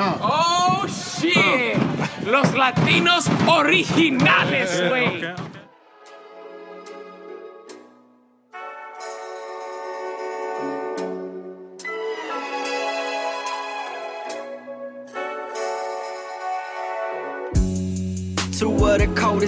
Oh shit! Los latinos originales, güey.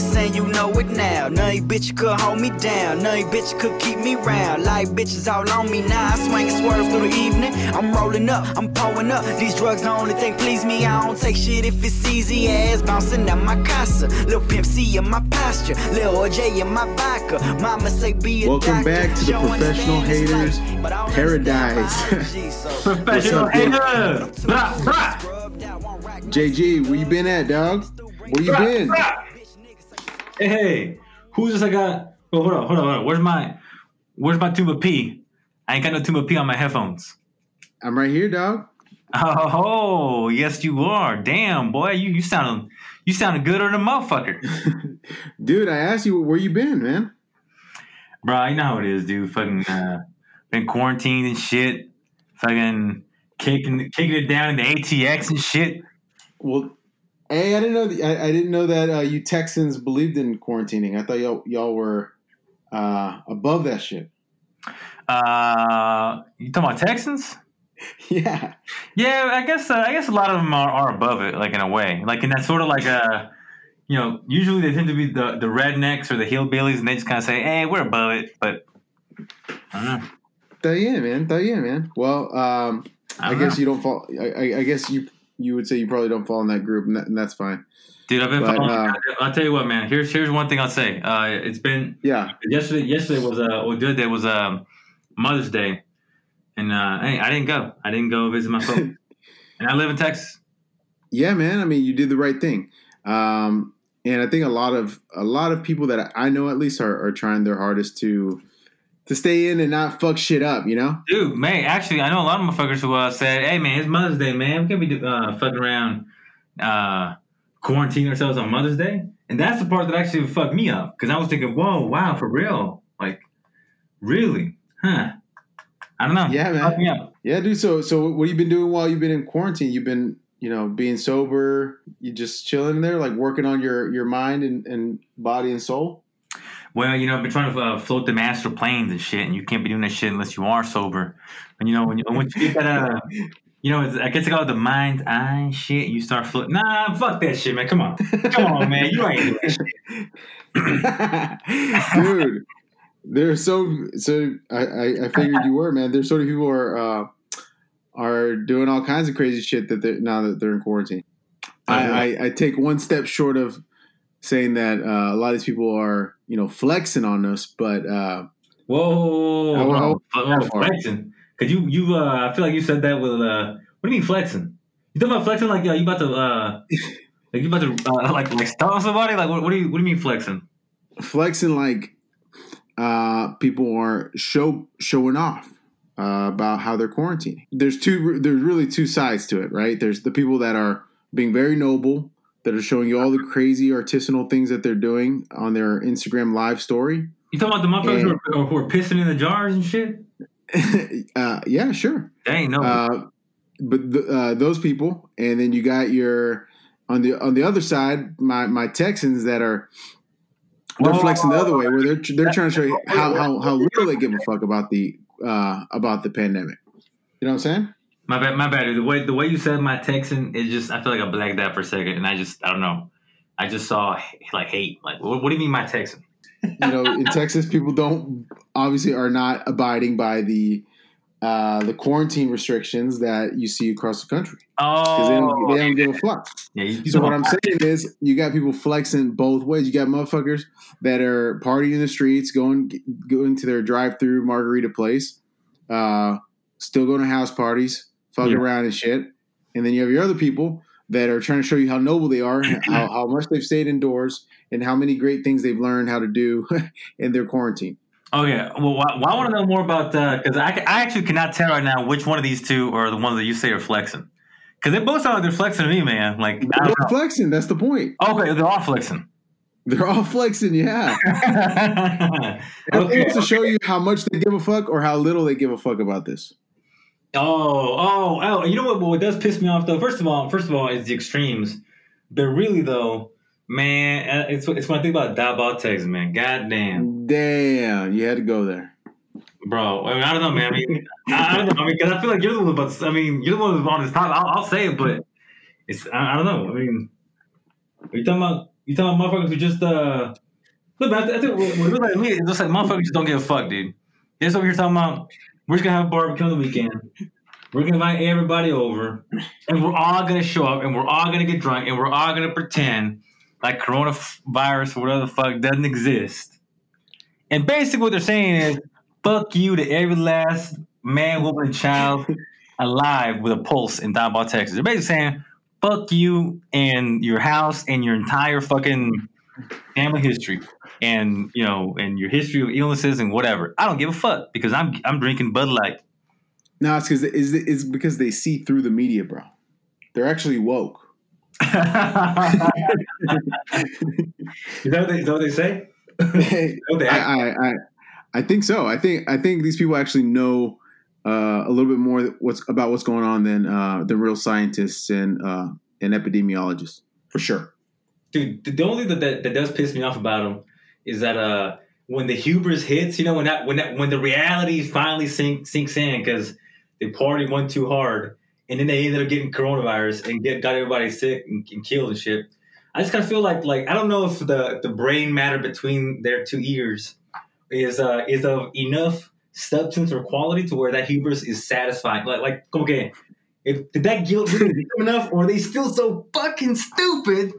What the code is saying, you know it now. None you bitch could hold me down. None you bitch could keep me round. Like bitches all on me now. I swing and swerve through the evening. I'm rolling up, I'm pulling up. These drugs the only thing please me. I don't take shit if it's easy as bouncing at my casa. Lil Pimp C in my posture. Lil OJ in my vodka. Mama say be a Welcome doctor. back to the Don't Professional Haters life, but I don't Paradise. understand so- Professional What's up, dude? hater. Blah, blah. JG, where you been at, dog? Where you Blah, been? blah. Hey, who's this I got? Oh, hold on, hold on, hold on. Where's my, where's my tuba P? I ain't got no tuba P on my headphones. I'm right here, dog. Oh, yes, you are. Damn, boy, you you sounding you sounding good on the motherfucker, Dude, I asked you where you been, man. bro. You know how it is, dude. Fucking uh, been quarantined and shit. Fucking kicking kicking it down in the ATX and shit. Well, hey, I didn't know. th- I, I didn't know that uh, you Texans believed in quarantining. I thought y'all y'all were uh, above that shit. Uh, you talking about Texans? yeah. Yeah, I guess uh, I guess a lot of them are, are above it, like in a way, like in that sort of like a, you know, usually they tend to be the the rednecks or the hillbillies, and they just kind of say, "Hey, we're above it," but I don't know. You in, man. You in, man. Well, um, I, don't guess know. you don't fall. I, I, I guess you you would say you probably don't fall in that group, and, that, and that's fine. dude, I've been. but, following, uh, I'll tell you what, man. Here's here's one thing I'll say. Uh, it's been Yeah. yesterday. Yesterday was uh, or the other day was um, Mother's Day, and uh, hey, I didn't go. I didn't go visit my folks, and I live in Texas. Yeah, man. I mean, you did the right thing. Um, and I think a lot of a lot of people that I know at least are, are trying their hardest to to stay in and not fuck shit up. You know. Dude, man, actually, I know a lot of motherfuckers who uh, said, "Hey, man, it's Mother's Day, man. We can't be uh, fucking around, uh, quarantining ourselves on Mother's Day." And that's the part that actually fucked me up because I was thinking, "Whoa, wow, for real? Like, really? Huh? I don't know. Yeah, man. Fucked me up. Yeah, dude. So so what have you been doing while you've been in quarantine? You've been you know being sober. You just chilling there, like working on your your mind and, and body and soul. Well, you know, I've been trying to uh, float the master planes and shit, and you can't be doing that shit unless you are sober. And you know, when you once you get that, uh, you know, it's, I guess it's called the mind's eye shit. You start floating. Nah, fuck that shit, man. Come on, come on, man. You ain't doing that shit. dude. There's so so I, I, I figured you were man. There's so many people are uh, are doing all kinds of crazy shit that they're now that they're in quarantine. I, I, I take one step short of saying that uh, a lot of these people are you know flexing on us, but uh, Whoa, how- whoa, how far? flexing. Cause you, you, uh, I feel like you said that with, uh, what do you mean flexing? You talking about flexing like uh, you about to, uh, like you about to, uh, like, like stomp somebody? Like, what, what do you, what do you mean flexing? flexing like uh, people are show showing off uh, about how they're quarantining. There's two. There's really two sides to it, right? There's the people that are being very noble, that are showing you all the crazy artisanal things that they're doing on their Instagram live story. You talking about the motherfuckers Yeah. who, are, who are pissing in the jars and shit? uh, yeah, sure. Dang, no. Uh, but th- uh, those people, and then you got your on the on the other side, my my Texans that are they're flexing the other way, where they're they're trying to show you how how, how little they give a fuck about the uh, about the pandemic. You know what I'm saying? My bad, my bad. The way, the way you said my Texan, it just, I feel like I blacked out for a second, and I just, I don't know. I just saw like hate. Like, what, what do you mean my Texan? You know, in Texas, people don't obviously are not abiding by the uh, the quarantine restrictions that you see across the country because they Oh, don't, they don't give a fuck. yeah. So what I'm saying is, you got people flexing both ways. You got motherfuckers that are partying in the streets, going going to their drive-through margarita place, uh, still going to house parties, fucking Yeah. around and shit. And then you have your other people that are trying to show you how noble they are, how, how much they've stayed indoors, and how many great things they've learned how to do in their quarantine. Okay. yeah. Well, why, why I want to know more about uh, because I, I actually cannot tell right now which one of these two are the ones that you say are flexing. Because they both sound like they're flexing to me, man. Like They're flexing. That's the point. okay, they're all flexing. They're all flexing. Yeah. Okay. It's to show you how much they give a fuck or how little they give a fuck about this. Oh, oh, oh! You know what? What does piss me off though? First of all, first of all, is the extremes. But really though, man, uh, it's it's when I think about Diabotex, man. Goddamn, Damn, you had to go there. bro. I, mean, I don't know, man. I mean, I, I don't know. I mean, because I feel like you're the one about. I mean, you're the one who's on this topic. I'll, I'll say it, but it's I, I don't know. I mean, are you talking about you talking about motherfuckers who just uh. Look, man, I, th- I think what what it looks like to me, it's just like motherfuckers just don't give a fuck, dude. This over here talking about we're just gonna have a barbecue on the weekend. We're gonna invite everybody over, and we're all gonna show up, and we're all gonna get drunk, and we're all gonna pretend like coronavirus or whatever the fuck doesn't exist. And basically, what they're saying is, "Fuck you" to every last man, woman, and child alive with a pulse in Diamond, Texas. They're basically saying, "Fuck you" and your house and your entire fucking family history and you know and your history of illnesses and whatever. I don't give a fuck because I'm I'm drinking Bud Light. No, it's because it's, it's because they see through the media, bro. They're actually woke. is, that what they, is that what they say? I, what they act- I, I, I think so. I think I think these people actually know uh, a little bit more what's about what's going on than uh, the real scientists and uh, and epidemiologists for sure. Dude, the- the only thing that, that that does piss me off about them is that uh when the hubris hits, you know, when that when that when the reality finally sink, sinks in because they party one too hard, and then they ended up getting coronavirus and get got everybody sick and, and killed and shit. I just kind of feel like like I don't know if the the brain matter between their two ears is uh is of enough substance or quality to where that hubris is satisfied. Like like okay. If did that guilt really give them enough, or are they still so fucking stupid?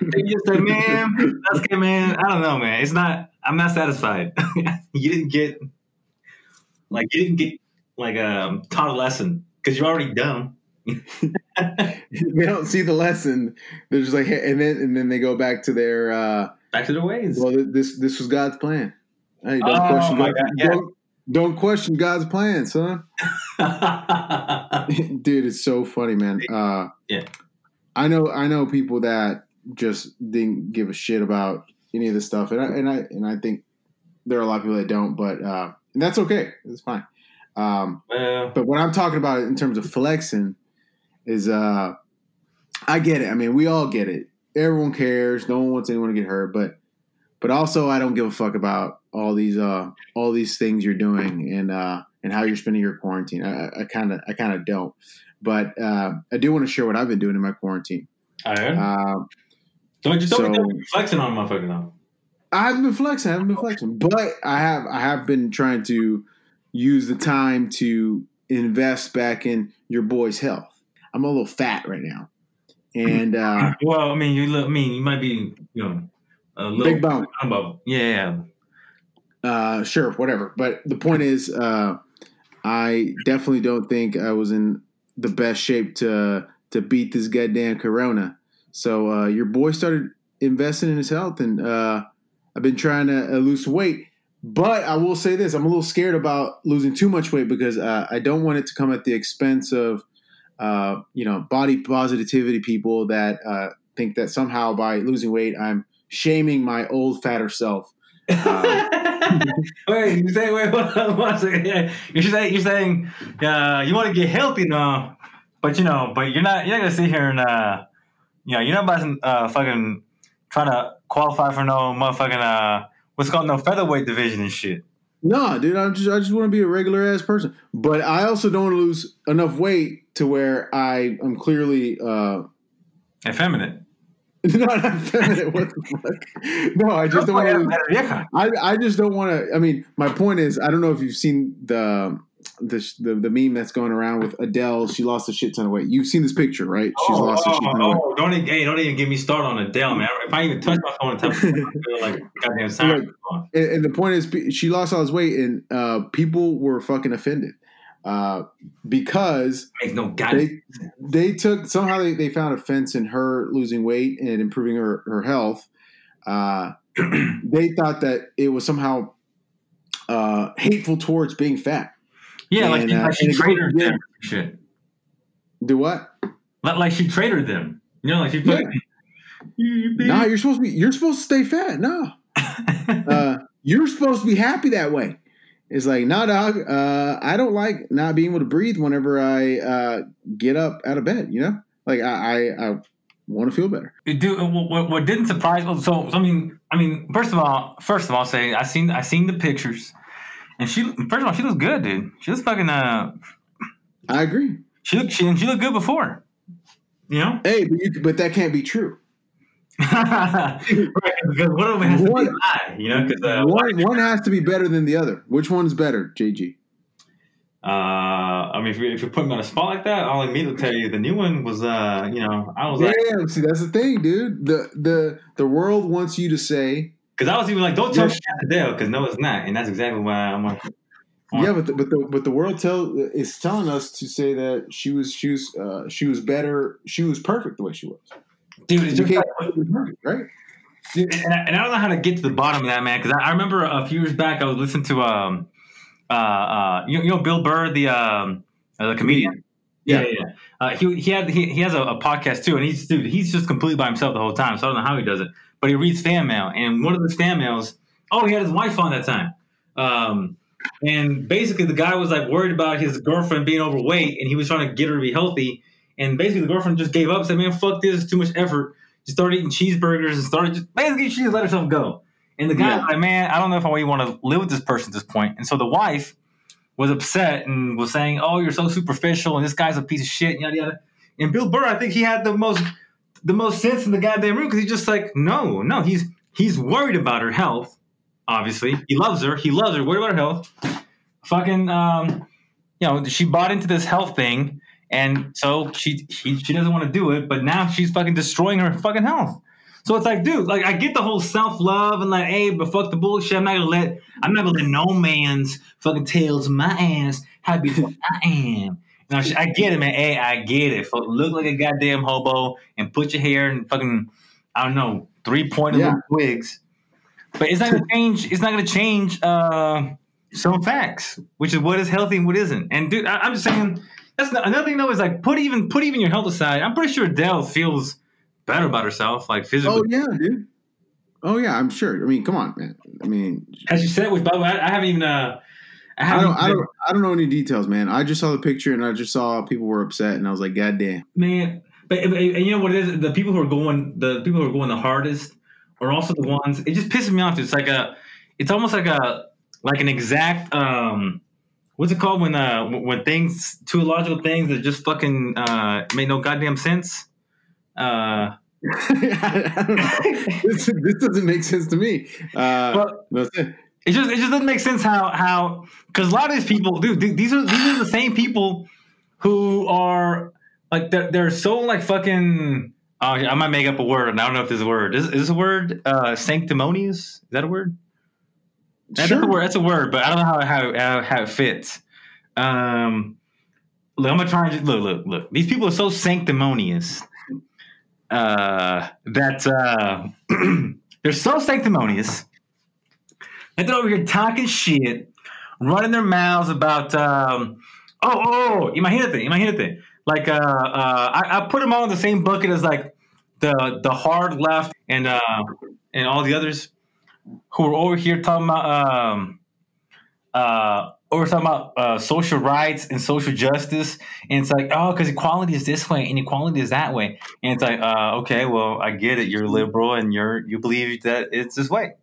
They just said, "Man, that's good, man. I don't know, man. It's not. I'm not satisfied. you didn't get like you didn't get like um taught a lesson because you're already dumb. they don't see the lesson. They're just like, hey, and then and then they go back to their. Uh, Back to their ways. well, this this was God's plan. Hey, don't Oh, question my God, God, yeah. Don't, question God's plan, son. Dude, it's so funny, man. Uh, Yeah. I know, I know people that just didn't give a shit about any of this stuff, and I and I and I think there are a lot of people that don't, but uh, and that's okay. It's fine. Um, well, but what I'm talking about in terms of flexing is, uh, I get it. I mean, we all get it. Everyone cares. No one wants anyone to get hurt, but but also I don't give a fuck about all these uh all these things you're doing and uh and how you're spending your quarantine. I kind of I kind of don't, but uh, I do want to share what I've been doing in my quarantine. I heard. Um, don't just don't be flexing on motherfucker now. I haven't been flexing. I haven't been flexing, but I have. I have been trying to use the time to invest back in your boy's health. I'm a little fat right now, and uh, Well, I mean, you look. I mean, you might be, you know, a little big bone. About, yeah, Uh, sure, whatever. But the point is, uh, I definitely don't think I was in the best shape to to beat this goddamn corona. So uh, your boy started investing in his health, and uh, I've been trying to uh, lose weight. But I will say this: I'm a little scared about losing too much weight because uh, I don't want it to come at the expense of, uh, you know, body positivity people that uh, think that somehow by losing weight I'm shaming my old fatter self. Uh, wait, you say wait hold on one second. You're saying you're saying uh, you want to get healthy now, but you know, but you're not you're not gonna sit here and uh, you know, you're not about to uh, fucking trying to qualify for no motherfucking uh, what's called no featherweight division and shit. No, dude, I just I just want to be a regular ass person. But I also don't want to lose enough weight to where I am clearly uh Effeminate. not effeminate. What the fuck? No, I just don't want to. I I just don't want to. I mean, my point is, I don't know if you've seen the the the, the meme that's going around with Adele. She lost a shit ton of weight. You've seen this picture, right? She's oh, lost a oh, shit ton of weight. oh, don't even, hey, don't even get me started on Adele, man. If I even touch my phone and tap, I feel like goddamn siren. And, and the point is, she lost all this weight, and uh, people were fucking offended uh, because no they they took somehow they, they found offense in her losing weight and improving her her health. Uh, they thought that it was somehow uh, hateful towards being fat. Yeah, like, And, she, uh, like she and it goes traded them. Shit. Do what? Like, like she traded them. You know, like she. You bitch. No, you're supposed to be. You're supposed to stay fat. No, uh, you're supposed to be happy that way. It's like, nah, dog. Uh, I don't like not being able to breathe whenever I uh, get up out of bed. You know, like I, I, I want to feel better. Dude, what, what, what didn't surprise me? So, I mean, I mean, first of all, first of all, say I seen I seen the pictures, and she first of all she looks good, dude. She looks fucking uh, I agree. she looked she, and she looked good before, you know. Hey, but, you, but that can't be true. right, because one of them has to be One- lie, you know. Because uh, one, one has to be better than the other. Which one's better, JG? uh, I mean, if you, if you put me on a spot like that, I'll immediately tell you the new one was, uh, you know, I was like, Damn, see that's the thing, dude. The the the world wants you to say, because I was even like, don't tell me because no, it's not, and that's exactly why I'm like, yeah, but the, but the but the world tell is telling us to say that she was she was uh, she was better, she was perfect the way she was. Dude, just like, right? Dude, and, I, and I don't know how to get to the bottom of that, man. Because I, I remember a few years back, I was listening to um, uh, uh, you, you know, Bill Burr, the um, uh, the comedian. Yeah, yeah. yeah. Uh, he he had he, he has a, a podcast too, and he's dude, he's just completely by himself the whole time. So I don't know how he does it, but he reads fan mail, and one of the fan mails, oh, he had his wife on that time. Um, and basically, the guy was like worried about his girlfriend being overweight, and he was trying to get her to be healthy. And basically, the girlfriend just gave up, said, "Man, fuck this, it's too much effort." She started eating cheeseburgers and started just basically she just let herself go. And the guy Yeah. was like, "Man, I don't know if I really want to live with this person at this point." And so the wife was upset and was saying, "Oh, you're so superficial, and this guy's a piece of shit." Yada yada. And Bill Burr, I think he had the most the most sense in the goddamn room because he's just like, no, no, he's he's worried about her health. Obviously, he loves her. He loves her. Worried about her health. Fucking, um, you know, she bought into this health thing, and so she she she doesn't want to do it. But now she's fucking destroying her fucking health. So it's like, dude, like I get the whole self love and like, hey, but fuck the bullshit. I'm not gonna let I'm not gonna let no man's fucking tails my ass how beautiful I am. Know, I get it, man. Hey, I get it. Fuck, look like a goddamn hobo and put your hair in fucking I don't know three pointed Yeah. twigs. But it's not gonna change. It's not gonna change uh, some facts, which is what is healthy and what isn't. And dude, I, I'm just saying. That's not, another thing though. Is like put even put even your health aside. I'm pretty sure Adele feels better about herself, like physically. Oh yeah, dude. Oh yeah, I'm sure. I mean, come on, man. I mean, As you said, which by the way, I, I haven't even. Uh, I I don't, I don't, I don't know any details, man. I just saw the picture and I just saw people were upset, and I was like, God damn. man. But and you know what it is? The people who are going, the people who are going the hardest, are also the ones. It just pisses me off. It's like a, it's almost like a, like an exact. um What's it called when uh when things two illogical things that just fucking uh make no goddamn sense. Uh, I don't know. this, this doesn't make sense to me. Uh, Well- that's it. it just it just doesn't make sense how how because a lot of these people, dude, these are these are the same people who are like they're, they're so like fucking. Oh, I might make up a word, and I don't know if this is a word. Is, is this a word? Uh, sanctimonious? Is that a word? That's Sure. a word. That's a word, but I don't know how how how, how it fits. Um, look, I'm gonna try and just, look, look, look. These people are so sanctimonious uh, that uh, they're so sanctimonious that they're over here talking shit, running their mouths about. Um, oh, oh, oh, imagínate, imagínate. Like, uh, uh, I, I put them all in the same bucket as like the the hard left and uh, and all the others who are over here talking about um, uh, over talking about uh, social rights and social justice, and it's like, oh, because equality is this way and equality is that way, and it's like, uh, okay, well, I get it, you're liberal and you're you believe that it's this way,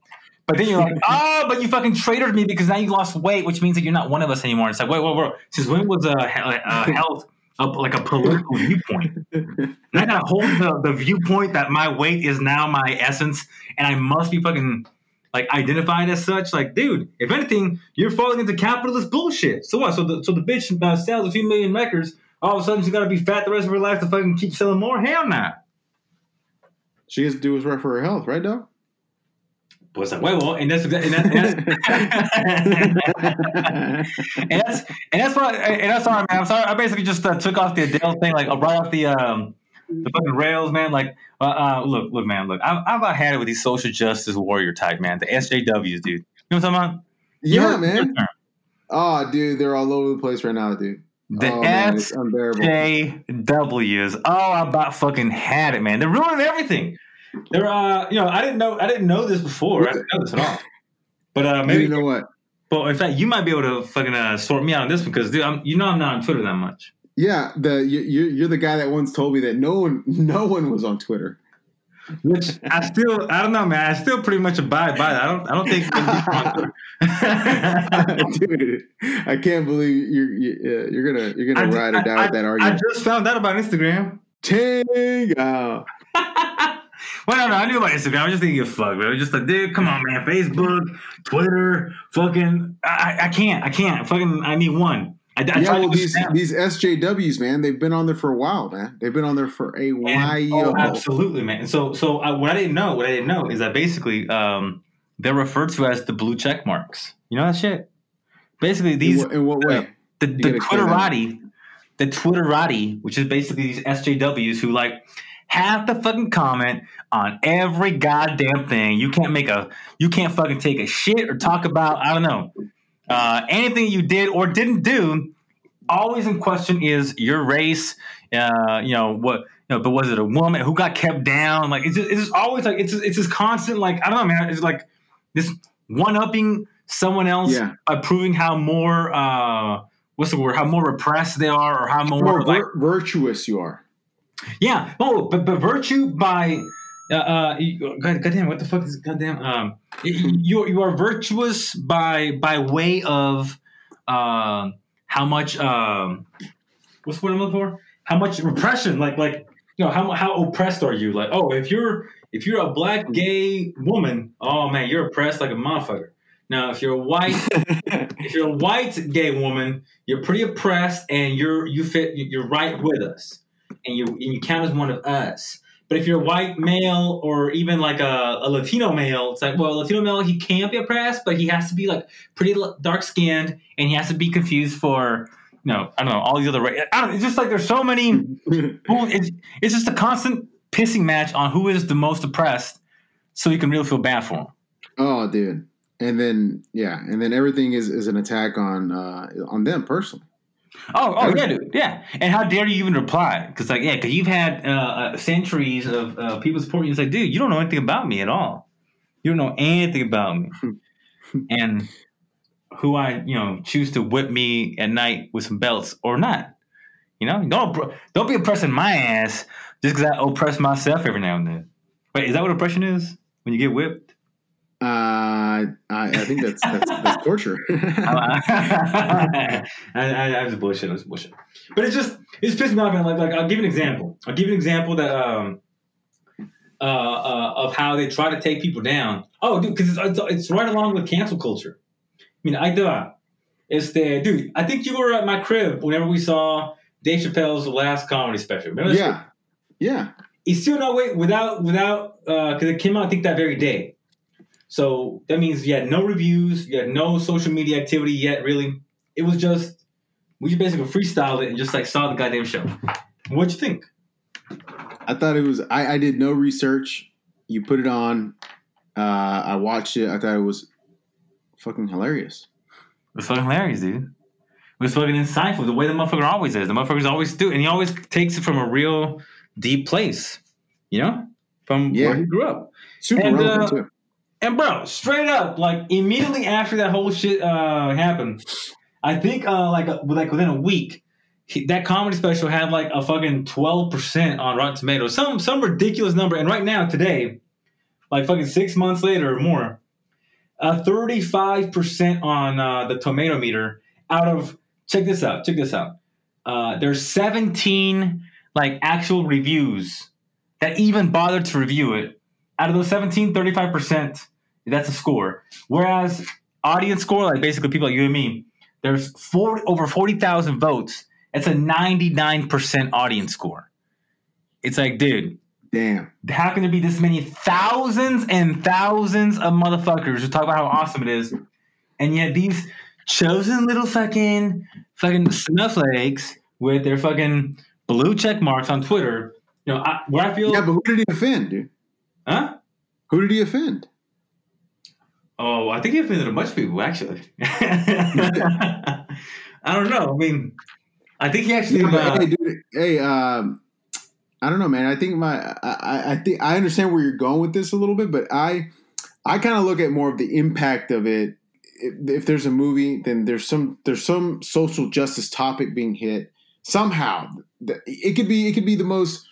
but then you're like, oh, but you fucking traitored me because now you lost weight, which means that you're not one of us anymore. It's like, wait, wait, wait, since when was uh, uh, health a, like a political viewpoint? And I gotta hold the, the viewpoint that my weight is now my essence, and I must be fucking like identified as such. Like, dude, if anything, you're falling into capitalist bullshit. So what? So the so the bitch uh, sells a few million records. All of a sudden, she's gotta be fat the rest of her life to fucking keep selling more. Hell nah. She has to do what's right for her health, right, dog? What's that? Wait, well, and that's exactly. And that's, and that's and that's why and that's all right, man. I'm sorry. I basically just uh, took off the Adele thing, like right off the um the fucking rails, man. Like, uh, uh, look, look, man, look. I've, I've had it with these social justice warrior type, man. The SJWs, dude. You know what I'm talking about? yeah, Your- man. your. Oh, dude, they're all over the place right now, dude. The oh, unbearable. SJWs. Oh, I about fucking had it, man. They're ruining everything. They're, uh, you know, I didn't know, I didn't know this before. I didn't know this at all. But uh, maybe You know what? But in fact, you might be able to fucking uh, sort me out on this because dude, I'm, you know I'm not on Twitter that much. Yeah, the you, you- you're the guy that once told me that no one no one was on Twitter. Which I still, I don't know, man. I still pretty much abide by that. I don't, I don't think. Dude, I can't believe you're you, you're gonna you're gonna I- ride or die I- with that argument. I just found out about Instagram. Ting! out. Well, no, I knew about Instagram. I was just thinking, fuck, man. I was just like, dude, come on, man. Facebook, Twitter, fucking, I, I- I can't, I can't. Fucking, I need one. I, I yeah, well, these Snap. these SJWs, man, they've been on there for a while, man. They've been on there for a And- while. oh, absolutely, man. So, so uh, what I didn't know, what I didn't know is that basically, um, they're referred to as the blue check marks. You know that shit. Basically, in, these what, in what way? the, the that. Twitterati, the Twitterati, which is basically these SJWs who like have to fucking comment on every goddamn thing. You can't make a, you can't fucking take a shit or talk about, I don't know, uh, anything you did or didn't do. Always in question is your race. Uh, you know what? You know, but was it a woman who got kept down? Like it's just, it's just always like it's just, it's this constant like I don't know, man. It's like this one upping someone else Yeah. by proving how more uh what's the word how more repressed they are or how more, More like vir- virtuous you are. yeah oh but but virtue by uh, uh God, goddamn what the fuck is goddamn um you you are virtuous by by way of um how much um what's the word I'm looking for? How much repression like like you know how how oppressed are you? Like oh if you're if you're a black gay woman oh man you're oppressed like a motherfucker. Now if you're a white if you're a white gay woman, you're pretty oppressed, and you're you fit you're right with us, and you and you count as one of us. But if you're a white male or even like a, a Latino male, it's like well, Latino male he can't be oppressed, but he has to be like pretty dark skinned, and he has to be confused for you know I don't know all these other. ra- I don't. It's just like there's so many. It's, it's just a constant pissing match on who is the most oppressed, so you can really feel bad for him. oh, dude. And then yeah, and then everything is, is an attack on uh, on them personally. Oh, oh yeah, dude, yeah. And how dare you even reply? Because like, yeah, because you've had uh, uh, centuries of uh, people supporting you. It's like, dude, you don't know anything about me at all. You don't know anything about me, and who I, you know, choose to whip me at night with some belts or not. You know, don't don't be oppressing my ass just because I oppress myself every now and then. Wait, is that what oppression is? When you get whipped? Uh, I, I think that's that's, that's torture. I, I, I was bullshit. I was bullshit. But it's just it's pissing me off. Man. Like, like I'll give an example. I'll give you an example that um uh, uh of how they try to take people down. Oh, dude, because it's, it's it's right along with cancel culture. I mean, I do. It's the dude. I think you were at my crib whenever we saw Dave Chappelle's last comedy special. Remember? yeah, yeah. It's still no wait without without uh because it came out I think that very day. So that means you had no reviews, you had no social media activity yet. Really, it was just we just basically freestyled it and just like saw the goddamn show. What'd you think? I thought it was. I, I did no research. You put it on. Uh, I watched it. I thought it was fucking hilarious. It was fucking hilarious, dude. It was fucking insightful. The way the motherfucker always is. The motherfuckers always do, and he always takes it from a real deep place. You know, from Yeah. where he grew up. Super And, relevant uh, too. And bro, straight up, like immediately after that whole shit uh, happened, I think uh, like uh, like within a week, he, that comedy special had like a fucking twelve percent on Rotten Tomatoes, some some ridiculous number. And right now, today, like fucking six months later or more, uh, thirty five percent on uh, the tomato meter. Out of check this out, check this out. Uh, there's seventeen like actual reviews that even bothered to review it. Out of those 17, 35%, that's a score. Whereas audience score, like basically people like you and me, there's 40, over 40,000 votes. It's a 99% audience score. It's like, dude, Damn. how can there be this many thousands and thousands of motherfuckers who talk about how awesome it is, and yet these chosen little fucking fucking snowflakes with their fucking blue check marks on Twitter, you know, I, where I feel, Yeah, but who did he offend, dude? huh? Who did he offend? Oh, I think he offended a bunch of people actually. I don't know. I mean, I think he actually. Yeah, uh, hey, dude, hey, um, I don't know, man. I think my, I, I- think I understand where you're going with this a little bit, but I, I kind of look at more of the impact of it if, if there's a movie, then there's some there's some social justice topic being hit somehow. It could be it could be the most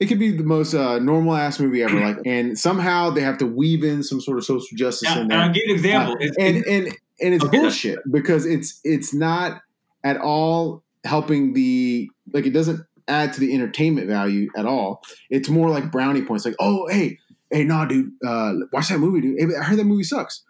it could be the most uh, normal ass movie ever. Like, and somehow they have to weave in some sort of social justice Now, in and there. I'll give you an example. Uh, It's- and and and it's Okay. bullshit because it's it's not at all helping the like it doesn't add to the entertainment value at all. It's more like brownie points. Like, oh hey hey nah dude, uh, watch that movie dude. Hey, I heard that movie sucks.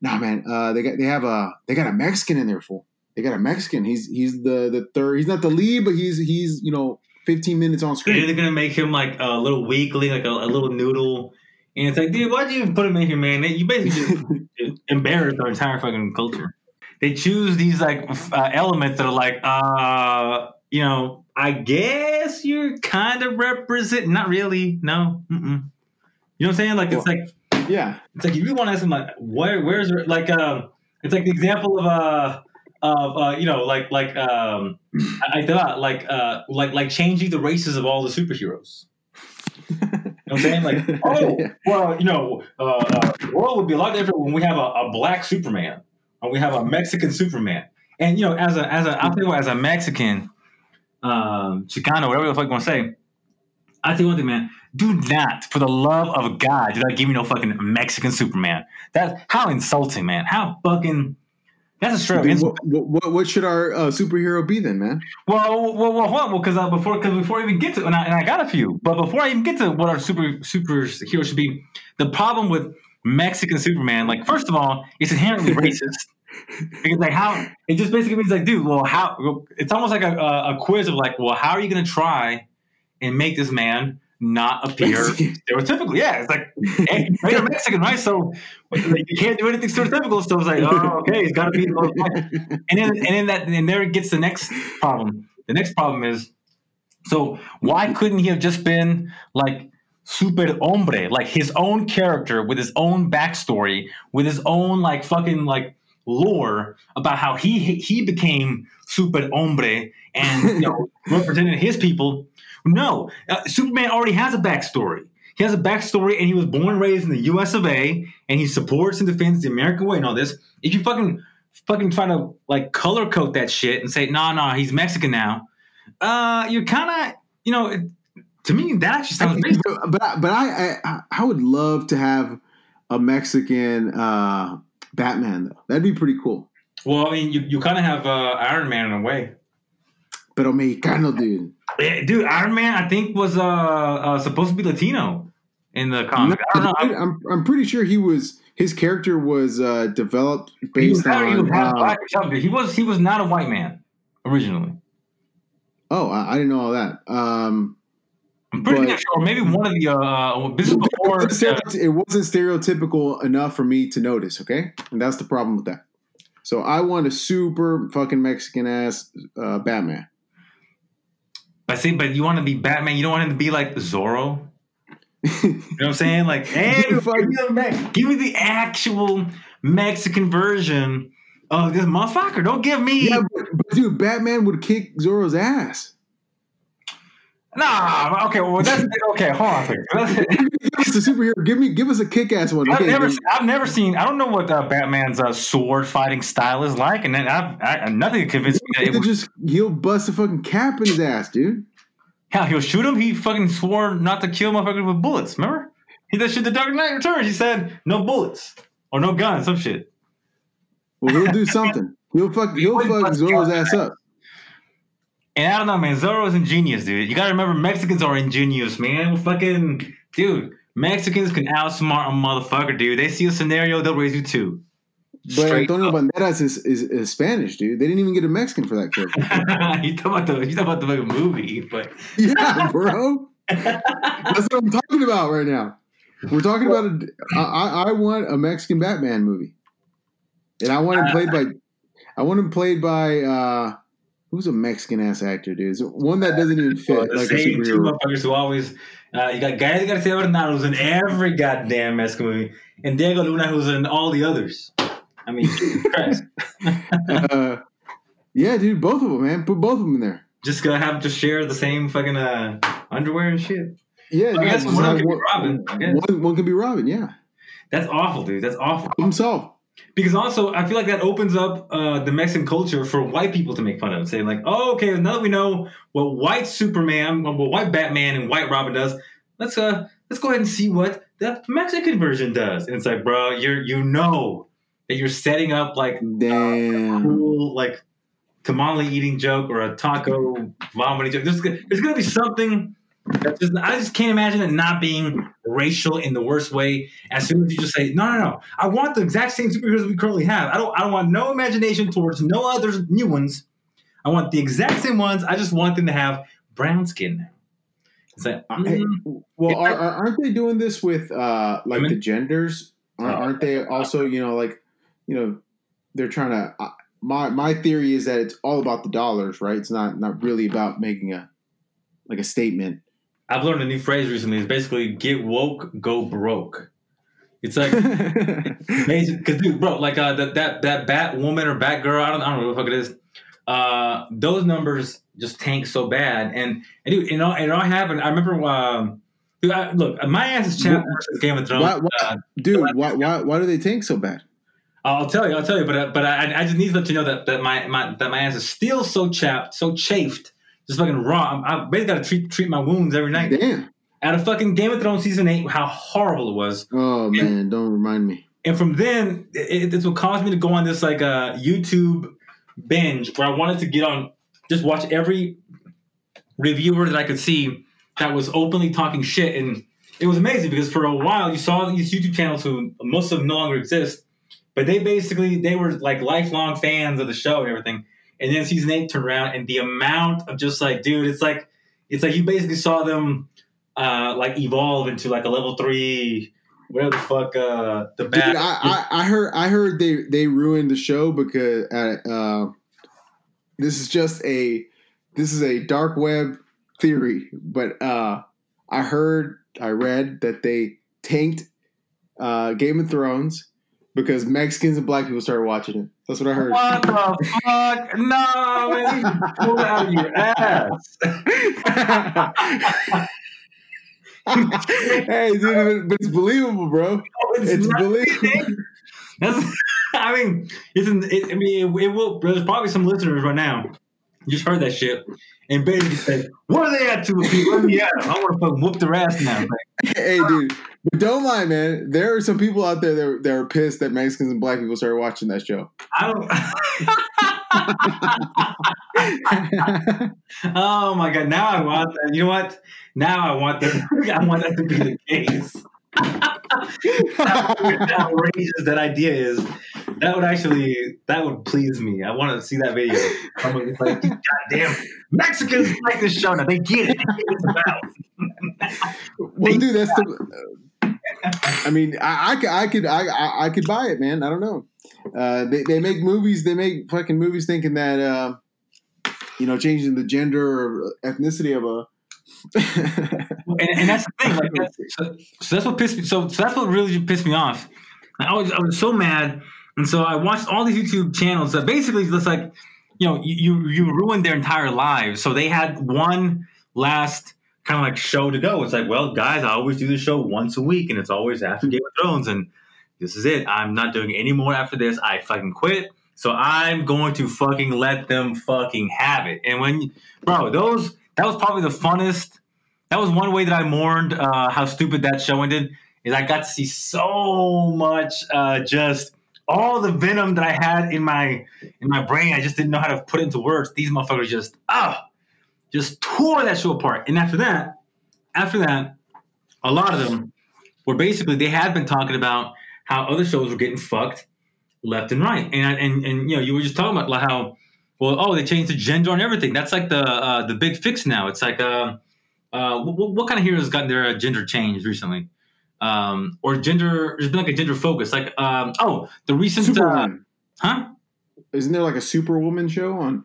Nah man, uh, they got they have a they got a Mexican in there for. They got a Mexican. He's he's the the third. He's not the lead, but he's he's you know 15 minutes on screen. They're gonna make him like a little weakling, like a, a little noodle, and it's like, dude, why'd you even put him in here, man? You basically just embarrassed our entire fucking culture. They choose these like uh, elements that are like, uh, you know, I guess you're kind of represent, not really, no, mm-mm. you know what I'm saying? Like it's Well- like yeah, it's like if you want to ask them like where where's like um it's like the example of uh of uh you know like like um I, I thought like uh like like changing the races of all the superheroes. You know what I'm saying? Like, oh, well, you know, uh, uh, the world would be a lot different when we have a, a black Superman or we have a Mexican Superman. And you know, as a as a I'll tell you what, as a Mexican, um, Chicano, whatever the fuck you want to say, I tell you one thing, man. Do not, for the love of God, do not give me no fucking Mexican Superman. That's how insulting, man. How fucking. That's a Dude, what, what, what should our uh, superhero be then, man? Well, well, well, hold on. Well, because uh, before, because before I even get to, and I, and I got a few, but before I even get to what our super superhero should be, the problem with Mexican Superman, like, first of all, it's inherently racist. Because like how it just basically means like, dude, well, how it's almost like a, a, quiz of like, well, how are you gonna try and make this man not appear stereotypical? Yeah, it's like hey, you're Mexican, right? So like, you can't do anything stereotypical. So it's like, oh, okay, he's got to be. And then and then that and there it gets the next problem. The next problem is, so why couldn't he have just been like super hombre, like his own character with his own backstory, with his own like fucking like lore about how he he became super hombre and you know represented his people. No, uh, Superman already has a backstory. He has a backstory, and he was born and raised in the U.S. of A. And he supports and defends the American way and all this. If you fucking fucking try to like color code that shit and say, "Nah, nah, he's Mexican now," uh, you're kind of you know. It, to me, that actually sounds but but I, but I, I I would love to have a Mexican uh, Batman though. That'd be pretty cool. Well, I mean, you, you kind of have uh, Iron Man in a way. Pero mexicano, dude. Yeah, dude, Iron Man, I think was uh, uh supposed to be Latino in the comic. I don't know. I'm I'm pretty sure he was his character was uh, developed He was, based he was on. half uh, black something. He was he was not a white man originally. oh, I, I didn't know all that. Um, I'm pretty But- sure. Maybe one of the uh, this is it, before. wasn't uh, it wasn't stereotypical enough for me to notice. Okay, and that's the problem with that. So I want a super fucking Mexican ass uh, Batman. But see, but you want to be Batman. You don't want him to be like Zorro. You know what I'm saying? Like, hey, give, me give me the actual Mexican version of this motherfucker. Don't give me Yeah, but, but dude, Batman would kick Zorro's ass. Nah. Okay, well that's okay. Hold on. a second. Give us a superhero. Give me, give us a kick-ass one. I've never, dude. I've never seen. I don't know what uh, Batman's uh, sword fighting style is like, and then I've I, nothing convinced me that it was, just he'll bust a fucking cap in his ass, dude. hell. He'll shoot him. He fucking swore not to kill motherfuckers with bullets. Remember? He did shit. The Dark Knight Returns. He said no bullets or no guns, some shit. Well, he'll do something. He'll fuck. He'll fuck Zorro's ass up. And I don't know, man. Zorro's ingenious, dude. You gotta remember, Mexicans are ingenious, man. Fucking dude. Mexicans can outsmart a motherfucker, dude. They see a scenario, they'll raise you two. But Straight Antonio up. Banderas is, is, is Spanish, dude. They didn't even get a Mexican for that character. you talking about the you talking about the fucking movie, but yeah, bro. That's what I'm talking about right now. We're talking about a. I, I I want a Mexican Batman movie, and I want him played by. I want him played by. uh Who's a Mexican ass actor, dude? Is one that doesn't even fit the like same two motherfuckers who always uh, you got Gael Garcia Bernal who's in every goddamn Mexican movie, and Diego Luna who's in all the others. I mean, Christ. uh, yeah, dude, both of them, man. Put both of them in there. Just gonna have to share the same fucking uh, underwear and shit. Yeah, I guess just one have can be Robin, I guess. One, one can be Robin. Yeah, That's awful, dude. That's awful. himself. Because also I feel like that opens up uh, the Mexican culture for white people to make fun of, saying like, "Oh, okay, now that we know what white Superman, what white Batman, and white Robin does, let's uh let's go ahead and see what the Mexican version does." And it's like, bro, you're you know that you're setting up like Damn. cool like tamale eating joke or a taco vomiting joke. There's, there's gonna be something just I just can't imagine it not being racial in the worst way. As soon as you just say, no, no, no, I want the exact same superheroes we currently have. I don't I don't want no imagination towards no other new ones. I want the exact same ones. I just want them to have brown skin now. It's like, I- mm, Well, are, are, aren't they doing this with uh like Women? the genders? Aren't, Oh. aren't they also, you know, like, you know, they're trying to. Uh, my my theory is that it's all about the dollars, right? It's not not really about making a like a statement. I've learned a new phrase recently. It's basically get woke, go broke. It's like Amazing, because dude, bro, like uh, that that that Bat woman or Bat girl, I don't, I don't know what the fuck it is. Uh, those numbers just tank so bad, and and dude, it all it all happened. I remember, um, dude, I, look, my ass is chapped versus Game of Thrones. Why- why- Uh, Dude, why, why why do they tank so bad? I'll tell you, I'll tell you, but uh, but I, I just need to let you know that that my, my that my ass is still so chapped, so chafed, just fucking raw. I'm, I basically got to treat treat my wounds every night. Damn. Out of fucking Game of Thrones season eight, how horrible it was. Oh man, don't remind me. and from then it, it's what caused me to go on this like uh, YouTube binge where I wanted to get on just watch every reviewer that I could see that was openly talking shit and it was amazing because for a while you saw these YouTube channels who most of them no longer exist but they basically they were like lifelong fans of the show and everything and then season 8 turned around and the amount of just like dude it's like it's like you basically saw them uh like evolve into like a level 3 whatever the fuck uh the Dude, bad I, I, I heard I heard they they ruined the show because uh, uh, this is just a this is a dark web theory, but uh, I heard I read that they tanked uh, Game of Thrones because Mexicans and black people started watching it. That's what I heard. What the fuck? No, man. You pull it out of your ass. hey, dude, but it's believable, bro. It's not believable. That's, I mean, it's in, it, I mean, it, it will. There's probably some listeners right now who just heard that shit and basically said, "What are they at to people? Where they at? I want to fucking whoop their ass now." Like, Hey, dude, but don't mind, man. There are some people out there that, are- that are pissed that Mexicans and black people started watching that show. I don't. oh my god! Now I want that. You know what? Now I want that. I want that to be the case. How outrageous that idea is. That would actually that would please me. I want to see that video. I'm like, goddamn, Mexicans like this show now. They get it. They get it's about. well, dude, that's the. I mean, I, I, could- I could, I, I, I could buy it, man. I don't know. Uh, they, they make movies. They make fucking movies thinking that, uh, you know, changing the gender or ethnicity of a. and, and that's the thing. Like, that's, so, so that's what pissed me. So, so that's what really pissed me off. I was I was so mad, and so I watched all these YouTube channels that basically just like, you know, you you ruined their entire lives. So they had one last kind of like show to go. It's like, well, guys, I always do the show once a week, and it's always after Game of Thrones, and this is it. I'm not doing any more after this. I fucking quit. So I'm going to fucking let them fucking have it. And when, bro, those that was probably the funnest that was one way that I mourned uh, how stupid that show ended. Is I got to see so much, uh, just all the venom that I had in my in my brain. I just didn't know how to put into words. These motherfuckers just ah, just tore that show apart. And after that, after that, a lot of them were basically they had been talking about how other shows were getting fucked left and right. And and and you know you were just talking about how well oh they changed the gender and everything. That's like the uh, the big fix now. It's like. Uh, uh, what, what kind of heroes got their uh, gender changed recently? Um, or gender? There's been like a gender focus. Like, um, oh, the recent, uh, Superwoman. huh? Isn't there like a Superwoman show on?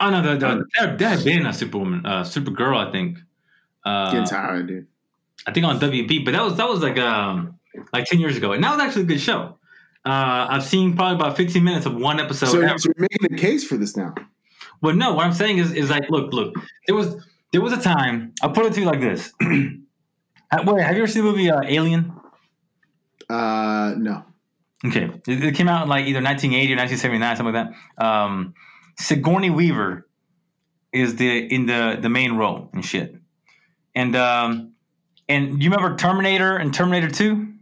Oh no, the, the, there, there had been a Superwoman, uh, Supergirl, I think. Uh, Getting tired, dude. I think on WB, but that was that was like um like ten years ago, and that was actually a good show. Uh, I've seen probably about 15 minutes of one episode. So, ever. so you're making a case for this now. Well, no, what I'm saying is, is like, look, look, there was there was a time. I'll put it to you like this. Wait, have you ever seen the movie uh, Alien? Uh, no. Okay, it, it came out in like either 1980 or 1979, something like that. Um, Sigourney Weaver is the in the the main role and shit. And um, and you remember Terminator and Terminator Two,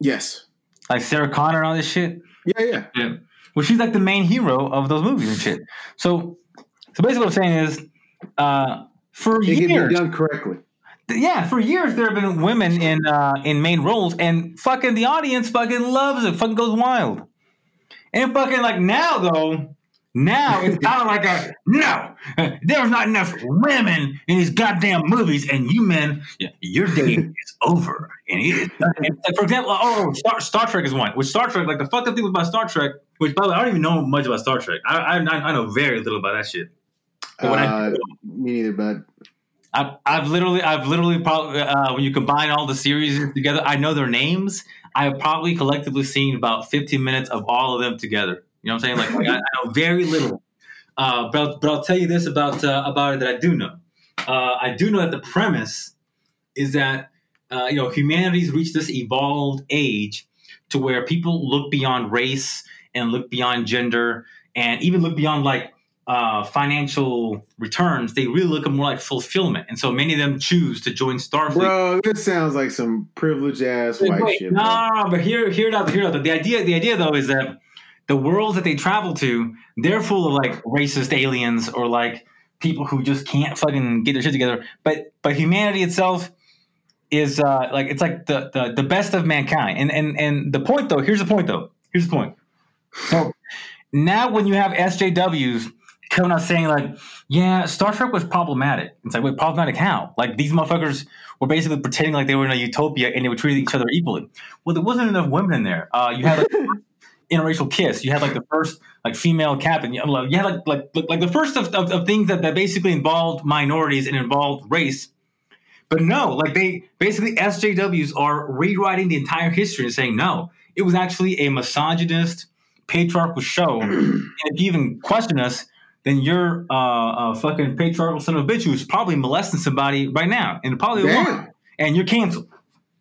Yes. Like Sarah Connor and all this shit. Yeah, yeah. Yeah. Well, she's like the main hero of those movies and shit. So, so basically, what I'm saying is, uh, for It years, done correctly. yeah, for years there have been women in uh, in main roles, and fucking the audience fucking loves it, fucking goes wild. And fucking like now though, now it's kind of like a no. There's not enough women in these goddamn movies, and you men, yeah, your day is over. And it is. And like, for example, oh, Star, Star Trek is one. With Star Trek, like the fucked up thing about Star Trek, which by the way, I don't even know much about Star Trek. I I, I know very little about that shit. But what I Uh, me neither, bud. I've, I've literally, I've literally probably, uh, when you combine all the series together, I know their names. I've probably collectively seen about 15 minutes of all of them together. You know what I'm saying? Like, like, I, I know very little. Uh, but, I'll, but I'll tell you this about uh, about it that I do know. Uh, I do know that the premise is that uh, you know humanity's reached this evolved age to where people look beyond race and look beyond gender and even look beyond like uh, financial returns. They really look at more like fulfillment, and so many of them choose to join Starfleet. Bro, this sounds like some privileged ass white Wait, shit. no, no, but here, hear it out, hear it out. The idea, the idea though, is that the worlds that they travel to, they're full of like racist aliens or like people who just can't fucking get their shit together. But but humanity itself is uh like it's like the the, the best of mankind. And and and the point though, here's the point though. Here's the point. So now when you have SJWs coming out saying like, yeah, Star Trek was problematic. It's like, wait, problematic how? Like these motherfuckers were basically pretending like they were in a utopia and they were treating each other equally. Well, there wasn't enough women in there. Uh, you had like interracial kiss. You had like the first like female captain. You you had like like like, like the first of, of, of things that, that basically involved minorities and involved race. But no, like they basically SJWs are rewriting the entire history and saying no, it was actually a misogynist, patriarchal show. and if you even question us, then you're uh, a fucking patriarchal son of a bitch who's probably molesting somebody right now, and probably a woman and you're canceled.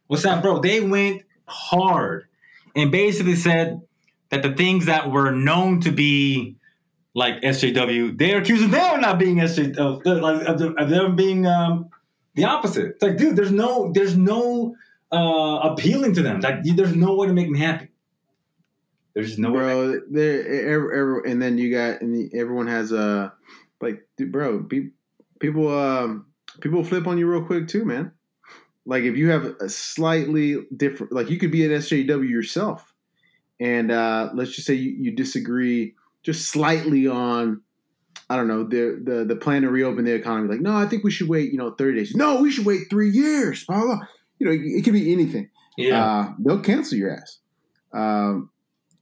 What's that, bro? They went hard and basically said that the things that were known to be like SJW, they're accusing them of not being SJ, of, like, of, them- of them being um, the opposite. It's like, dude, there's no, there's no uh, appealing to them. Like, there's no way to make them happy. There's no way. bro. There, every, every, and then you got, and everyone has a like, dude, bro. Pe- people, um, people flip on you real quick too, man. Like if you have a slightly different, like you could be an SJW yourself, and uh, let's just say you, you disagree just slightly on, I don't know, the the the plan to reopen the economy. Like, no, I think we should wait, you know, thirty days. No, we should wait three years. Blah blah. blah. You know, it, it could be anything. Yeah. Uh, they'll cancel your ass. Um,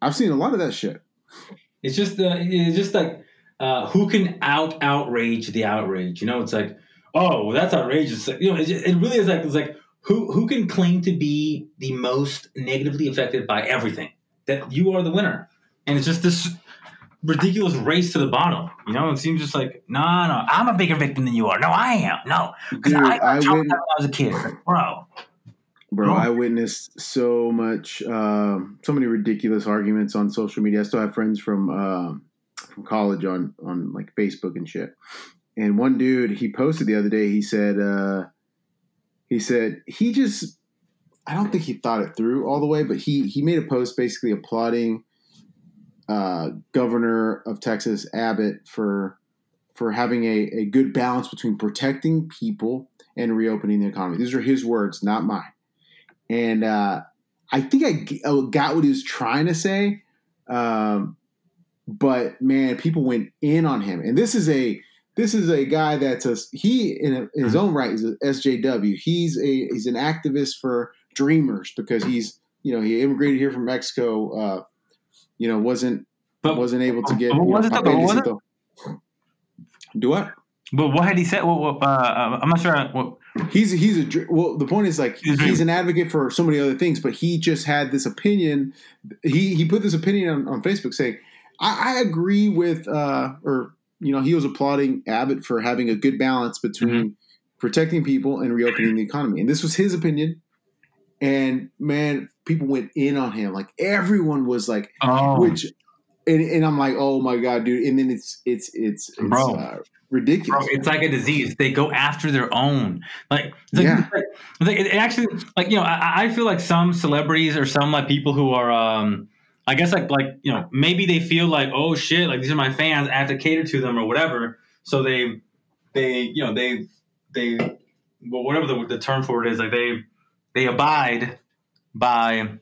I've seen a lot of that shit. It's just uh, it's just like uh, who can out outrage the outrage. You know, it's like, oh, well, that's outrageous. You know, it, it really is like it's like who who can claim to be the most negatively affected by everything that you are the winner, and it's just this ridiculous race to the bottom. You know, it seems just like no, no, I'm a bigger victim than you are. No, I am. No, because I I when I was a kid, bro. Bro. I witnessed so much, um, so many ridiculous arguments on social media. I still have friends from um, from college on on like Facebook and shit. And one dude, he posted the other day. He said, uh, he said he just, I don't think he thought it through all the way, but he he made a post basically applauding uh, Governor of Texas Abbott for for having a, a good balance between protecting people and reopening the economy. These are his words, not mine. And uh, I think I got what he was trying to say, um, but man, people went in on him. And this is a this is a guy that's a he in, a, in his own right is a SJW. He's a he's an activist for Dreamers because he's you know he immigrated here from Mexico. Uh, you know wasn't But wasn't able to get. know, was it though? But what was papeles and stuff. Do what? but what had he said? What, what, uh, uh, I'm not sure. What, He's he's a well. The point is like He's he's, an advocate for so many other things, but he just had this opinion. He he put this opinion on, on Facebook saying, I, "I agree with," uh, or you know, he was applauding Abbott for having a good balance between Mm-hmm. protecting people and reopening the economy, and this was his opinion. And man, people went in on him. Like everyone was like, Oh, which, and, and I'm like, oh my god, dude. And then it's it's it's, it's Bro. uh, ridiculous. Bro, it's like a disease. They go after their own. Like, it's like, Yeah. it's like it it actually, like you know, I, I feel like some celebrities or some like people who are, um, I guess like like you know, maybe they feel like, oh shit, like these are my fans, I have to cater to them or whatever. So they, they, you know, they, they, well, whatever the, the term for it is, like they, they abide by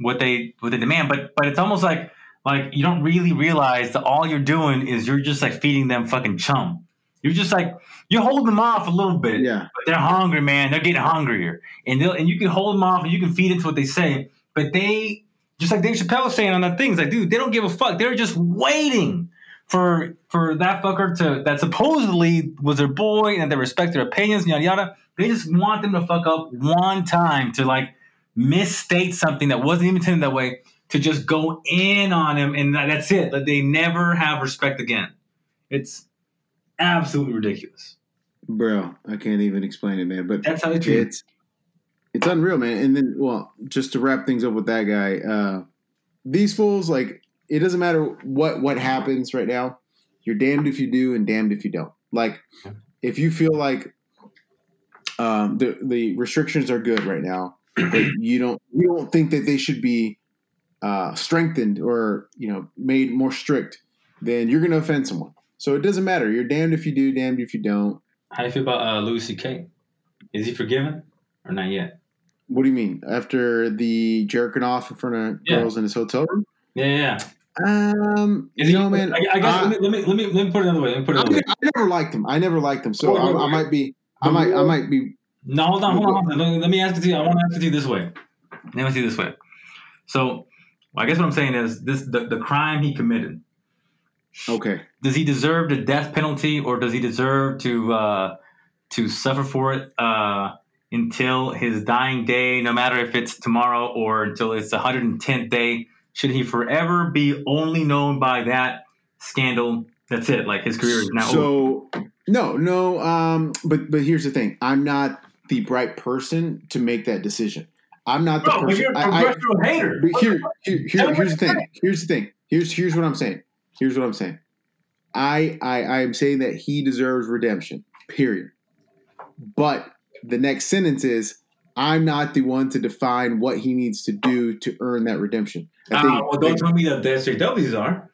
what they what they demand. But but it's almost like like you don't really realize that all you're doing is you're just like feeding them fucking chum. You're just like you're holding them off a little bit, yeah, but they're hungry, man. They're getting hungrier, and they'll and you can hold them off and you can feed into what they say, but they just like Dave Chappelle was saying on that thing, it's like, dude, they don't give a fuck. They're just waiting for for that fucker to that supposedly was their boy and they respect their opinions, yada yada. They just want them to fuck up one time to like misstate something that wasn't even intended that way to just go in on him and that- that's it. Like they never have respect again. It's absolutely ridiculous. bro. I can't even explain it, man. But That's how they treat. it's it's unreal, man. And then, well, just to wrap things up with that guy, uh, these fools, like, it doesn't matter what what happens right now. You're damned if you do, and damned if you don't. Like, if you feel like um, the the restrictions are good right now, but you don't you don't think that they should be uh, strengthened or you know made more strict, then you're going to offend someone. So it doesn't matter. You're damned if you do, damned if you don't. How do you feel about uh, Louis C.K.? Is he forgiven or not yet? What do you mean? After the jerking off in front of Yeah. girls in his hotel room? Yeah, yeah. Um, Is you know, man, I, I guess I, let, me, let me let me let me put it another way. Let me put it I, another way. I never liked him. I never liked him. So Wait, wait, I, I might be. I might. I might be. No, hold on, hold on. Hold on. Let, me- let me ask it to you. I want to ask it to you this way. Let me you this way. So, I guess what I'm saying is this: the, the crime he committed. Okay. Does he deserve the death penalty, or does he deserve to uh, to suffer for it uh, until his dying day, no matter if it's tomorrow or until it's the 110th day? Should he forever be only known by that scandal? That's it. Like his career is now over. So no, no. Um, but but here's the thing. I'm not the right person to make that decision. I'm not the person. you're a I, I, progressive hater. Here, here, here here's the thing. Here's the thing. Here's here's what I'm saying. Here's what I'm saying. I I I am saying that he deserves redemption. Period. But the next sentence is I'm not the one to define what he needs to do to earn that redemption. I think, well, don't tell me that the SJWs are.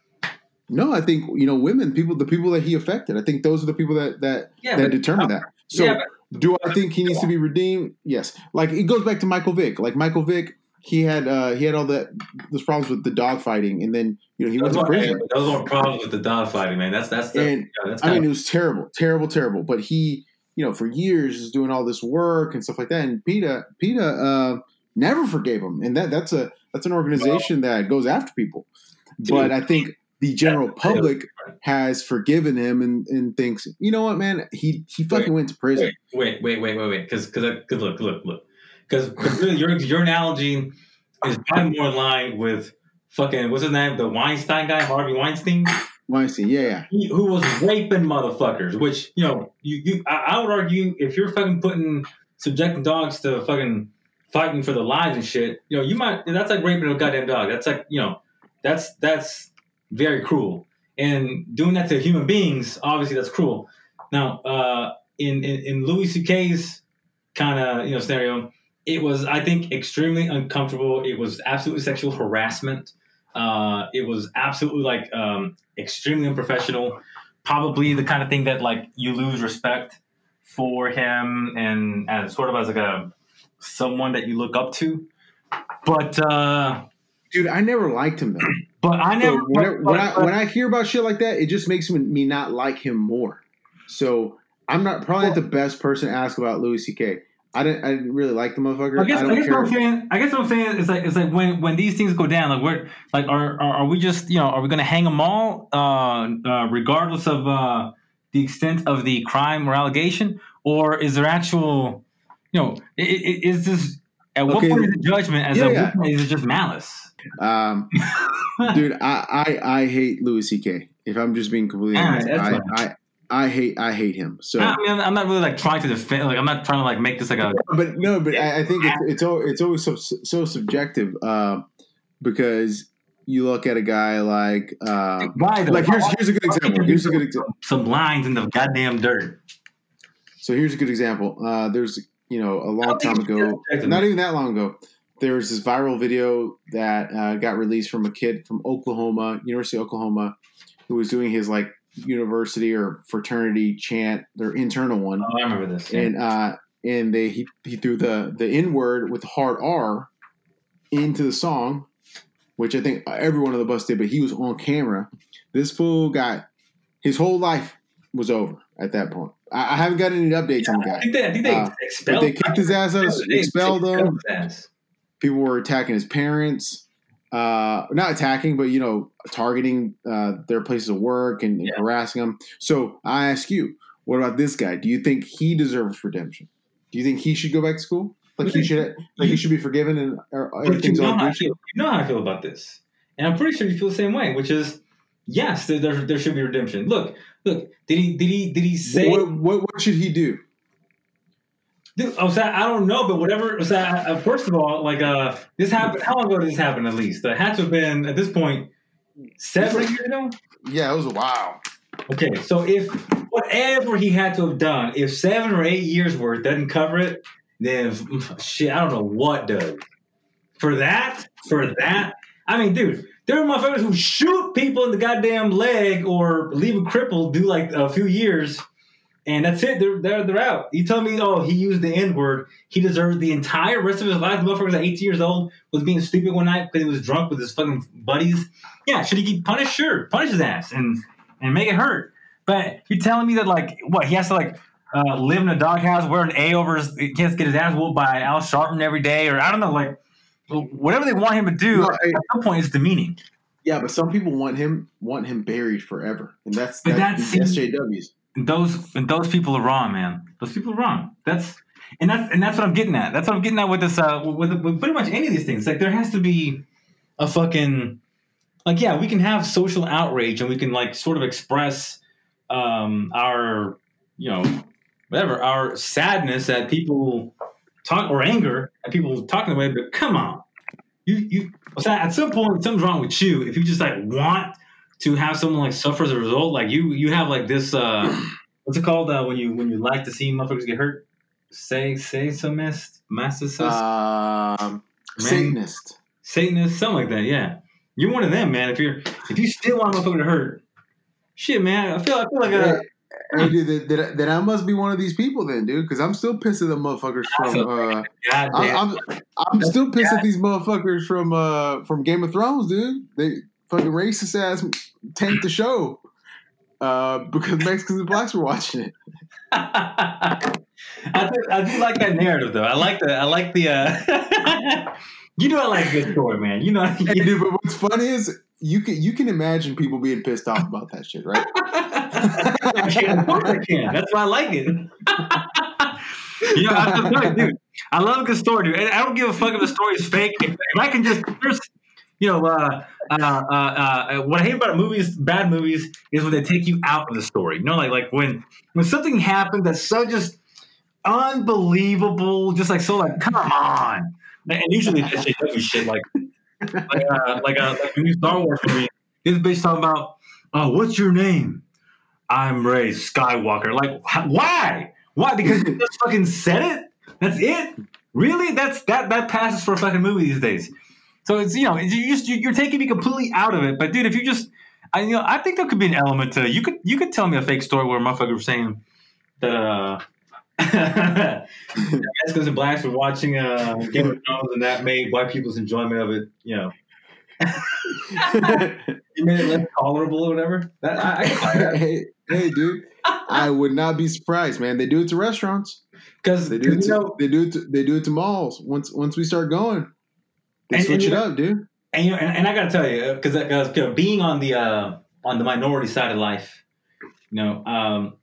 no, I think you know women, people, the people that he affected. I think those are the people that that Yeah, that but- determine that. So yeah, do I think he needs to be redeemed? Yes. Like it goes back to Michael Vick. Like Michael Vick, he had uh he had all that those problems with the dog fighting, and then you know he went Those to prison. those are problems with the dog fighting, man. That's that's the, And, yeah, that's I mean, it was terrible, terrible, terrible. But he, you know, for years is doing all this work and stuff like that. And PETA, PETA uh, never forgave him, and that that's a that's an organization that goes after people. But I think the general public has forgiven him and, and thinks, you know what, man, he he fucking went to prison. wait, wait, wait, wait, wait, because because because look, look, look, because really your your analogy is probably more in line with fucking what's his name, the Weinstein guy, Harvey Weinstein, Weinstein, yeah, he, who was raping motherfuckers. Which you know, you you I, I would argue if you're fucking putting subjecting dogs to fucking fighting for their lives and shit, you know, you might that's like raping a goddamn dog. That's like you know, that's that's very cruel. And doing that to human beings, obviously, that's cruel. Now, uh, in, in in Louis C.K.'s kind of you know scenario, it was I think extremely uncomfortable. It was absolutely sexual harassment. Uh, it was absolutely like um, extremely unprofessional. Probably the kind of thing that like you lose respect for him and as sort of as like a someone that you look up to. But uh, Dude, I never liked him though. but I never So when, I, when, I, when I hear about shit like that, it just makes me not like him more. So I'm not probably not the best person to ask about Louis C.K. I didn't I didn't really like the motherfucker. I guess, I I, guess what I'm saying. I guess what I'm saying is like it's like when when these things go down, like we're like are are, are we just you know are we going to hang them all uh, uh, regardless of uh, the extent of the crime or allegation, or is there actual you know is this at what Okay. point is it judgment as Yeah, a yeah. what point is it just malice? Um, dude, I, I I hate Louis C.K. If I'm just being completely honest, that's I. I I hate I hate him. So, I mean, I'm not really like trying to defend. Like, I'm not trying to like make this like a. but no, but I, I think it's it's, al- it's always so, so subjective uh, because you look at a guy like uh, Why like here's here's a good example. Here's a good example. Some lines in the goddamn dirt. So here's a good example. Uh, there's you know a long time ago, not even that long ago, there was this viral video that uh, got released from a kid from Oklahoma, University of Oklahoma, who was doing his like university or fraternity chant, their internal one, Oh, I remember this. and uh, and they he, he threw the the N word with hard R into the song, which I think everyone on the bus did, but he was on camera. This fool got his whole life was over at that point. I, I haven't got any updates on the I guy. think they, I think they Uh, expelled. they kicked his ass out, They expelled him. People were attacking his parents. Uh, not attacking, but you know, targeting uh, their places of work and, and Yeah. harassing them. So I ask you, what about this guy? Do you think he deserves redemption? Do you think he should go back to school? Like he should, like he should be forgiven and But you know, all how I good? feel, you know how I feel about this, and I'm pretty sure you feel the same way. Which is, yes, there, there, there should be redemption. Look, look. Did he? Did he? Did he say? What, what what should he do? Dude, I was I don't know, but whatever. Was that, uh, first of all, like uh, this happened. How long ago did this happen? At least it had to have been at this point seven years ago. Yeah, it was a while. Okay, so if whatever he had to have done, if seven or eight years worth doesn't cover it, then shit, I don't know what does. For that, for that, I mean, dude, there are motherfuckers who shoot people in the goddamn leg or leave a cripple do like a few years, and that's it. They're they're, they're out. You tell me, oh, he used the N word. He deserves the entire rest of his life. The motherfucker's at 18 years old was being stupid one night because he was drunk with his fucking buddies. Yeah, should he get punished? Sure, punish his ass and and make it hurt. But you're telling me that like what he has to like uh, live in a doghouse, wear an A over his, he to get his ass whooped by Al Sharpton every day, or I don't know, like whatever they want him to do. No, at some point, it's demeaning. Yeah, but some people want him want him buried forever, and that's But that's that's- the SJWs. Those and those people are wrong, man. Those people are wrong. That's and that's and that's what I'm getting at. That's what I'm getting at with this. Uh, with, with pretty much any of these things. Like there has to be a fucking like yeah, we can have social outrage and we can like sort of express um, our you know whatever our sadness at people talk or anger at people talking away. But come on, you you at some point something's wrong with you if you just like want to have someone like suffer as a result. Like you you have like this uh what's it called uh, when you when you like to see motherfuckers get hurt. Say say some master Um, Satanist. Satanist, something like that. Yeah, you're one of them, man. If you're if you still want a motherfucker to hurt, shit, man. I feel I feel like uh, Hey, dude, then, then, I- must be one of these people then, dude, because I'm still pissed at the motherfuckers from. Uh, God I, damn. I'm I'm still pissed at these motherfuckers from uh from Game of Thrones, dude. They fucking racist ass tanked the show uh because Mexicans and blacks were watching it. I do, I do like that narrative though. I like the I like the uh you know I like good story, man. You know Hey, dude, but what's funny is you can you can imagine people being pissed off about that shit, right? I can, of course I can. That's why I like it. you know, I, I'm you, dude, I love a good story, dude. And I don't give a fuck if the story is fake. If, if I can just, just you know, uh, uh, uh, uh, what I hate about movies, bad movies, is when they take you out of the story. You know, like like when when something happens that's so just unbelievable, just like so like, come on. And usually that shit shit like like uh, like a like new Star Wars movie. This bitch talking about, oh, what's your name? I'm Rey Skywalker. Like, wh- why? Why? Because you just fucking said it. That's it. Really? That's that that passes for a fucking movie these days. So it's you know you just you're taking me completely out of it. But dude, if you just I you know I think there could be an element to you could you could tell me a fake story where a motherfucker was saying that uh Mexicans and blacks were watching uh Game of Thrones and that made white people's enjoyment of it you know you made it less tolerable or whatever. That I, I hey, hey, dude, I would not be surprised, man. They do it to restaurants. Because They do it to know, they do it to, they do it to malls. Once once we start going, they And- switch and it you- up, dude. and you know, and, and I gotta tell you, because because being on the uh, on the minority side of life, you know, um,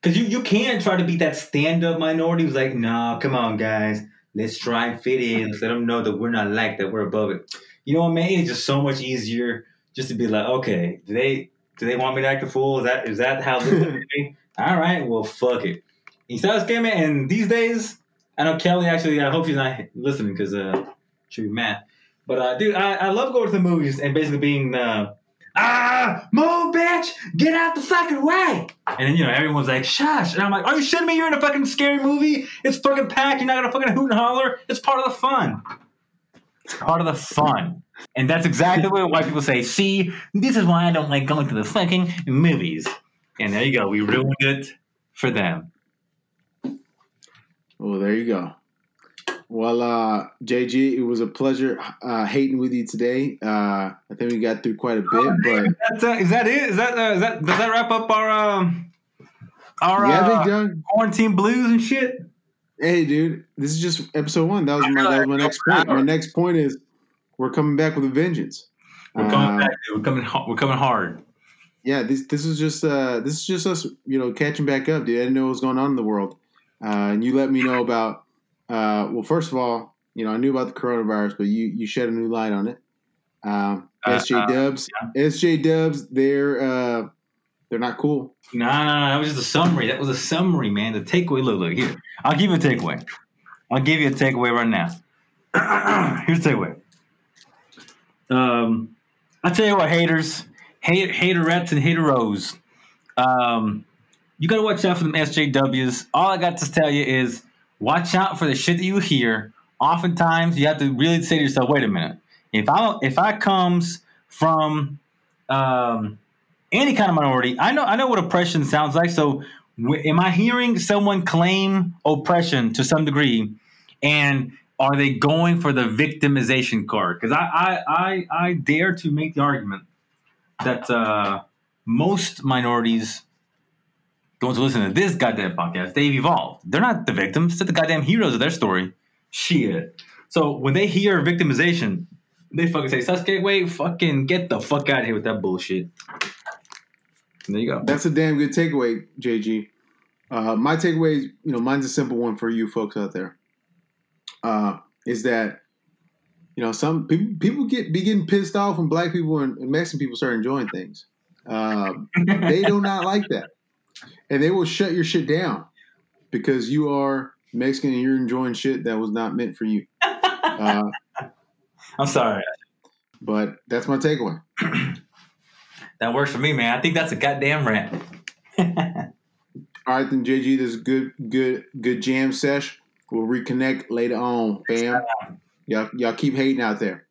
because you you can try to be that stand up minority who's like, no, come on, guys, let's try and fit in, let them know that we're not like that, we're above it. You know what, man? It's just so much easier just to be like, okay, do they do they want me to act a fool? Is that is that how me? All right, well, fuck it. Sabes qué, man? And these days, I know Kelly actually, I hope she's not listening because uh, she'll be mad. But, uh, dude, I, I love going to the movies and basically being, uh, ah, move, bitch, get out the fucking way. And then, you know, everyone's like, shush. And I'm like, are you shitting me? You're in a fucking scary movie. It's fucking packed. You're not going to fucking hoot and holler. It's part of the fun. It's part of the fun. And that's exactly white people say. See, this is why I don't like going to the fucking movies. And there you go. We ruined it for them. Well, there you go. Well, uh, JG, it was a pleasure uh, hating with you today. Uh, I think we got through quite a bit, but That's, uh, is that it? Is that, uh, is that does that wrap up our um, our yeah, uh, quarantine blues and shit? Hey, dude, this is just episode one. That was my that was my next point. My next point is we're coming back with a vengeance. We're coming Uh, back. Dude. We're coming. We're coming hard. yeah, this this is just uh this is just us, you know, catching back up, dude. I didn't know what was going on in the world, uh, and you let me know about. Uh, well, first of all, you know, I knew about the coronavirus, but you you shed a new light on it. Um, Uh, SJ Dubs, SJ Dubs, they're uh, they're not cool. No, no, no. That was just a summary. That was a summary, man. The takeaway. Look, look here. I'll give you a takeaway. I'll give you a takeaway right now. Here's the takeaway. Um, I tell you what, haters, hate, haterettes, and hateros. Um, you gotta watch out for them SJWs. All I got to tell you is watch out for the shit that you hear. Oftentimes, you have to really say to yourself, "Wait a minute. If I if I comes from um, any kind of minority, I know I know what oppression sounds like. So, w- am I hearing someone claim oppression to some degree, and are they going for the victimization card? Because I, I I I dare to make the argument that uh, most minorities, ones who listen to this goddamn podcast, they've evolved. They're not the victims; they're the goddamn heroes of their story. Shit. So when they hear victimization, they fucking say, Sabes qué, wait, fucking get the fuck out of here with that bullshit. There you go. That's a damn good takeaway, JG. Uh, my takeaway, you know, mine's a simple one for you folks out there. Uh, is that you know some people people get be getting pissed off when black people and, and Mexican people start enjoying things. Um, they do not like that, and they will shut your shit down because you are Mexican and you're enjoying shit that was not meant for you. Uh, I'm sorry. but that's my takeaway. That works for me, man. I think that's a goddamn rant. All right, then JG, this is good, good, good jam sesh. We'll reconnect later on, fam. Y'all, y'all keep hating out there.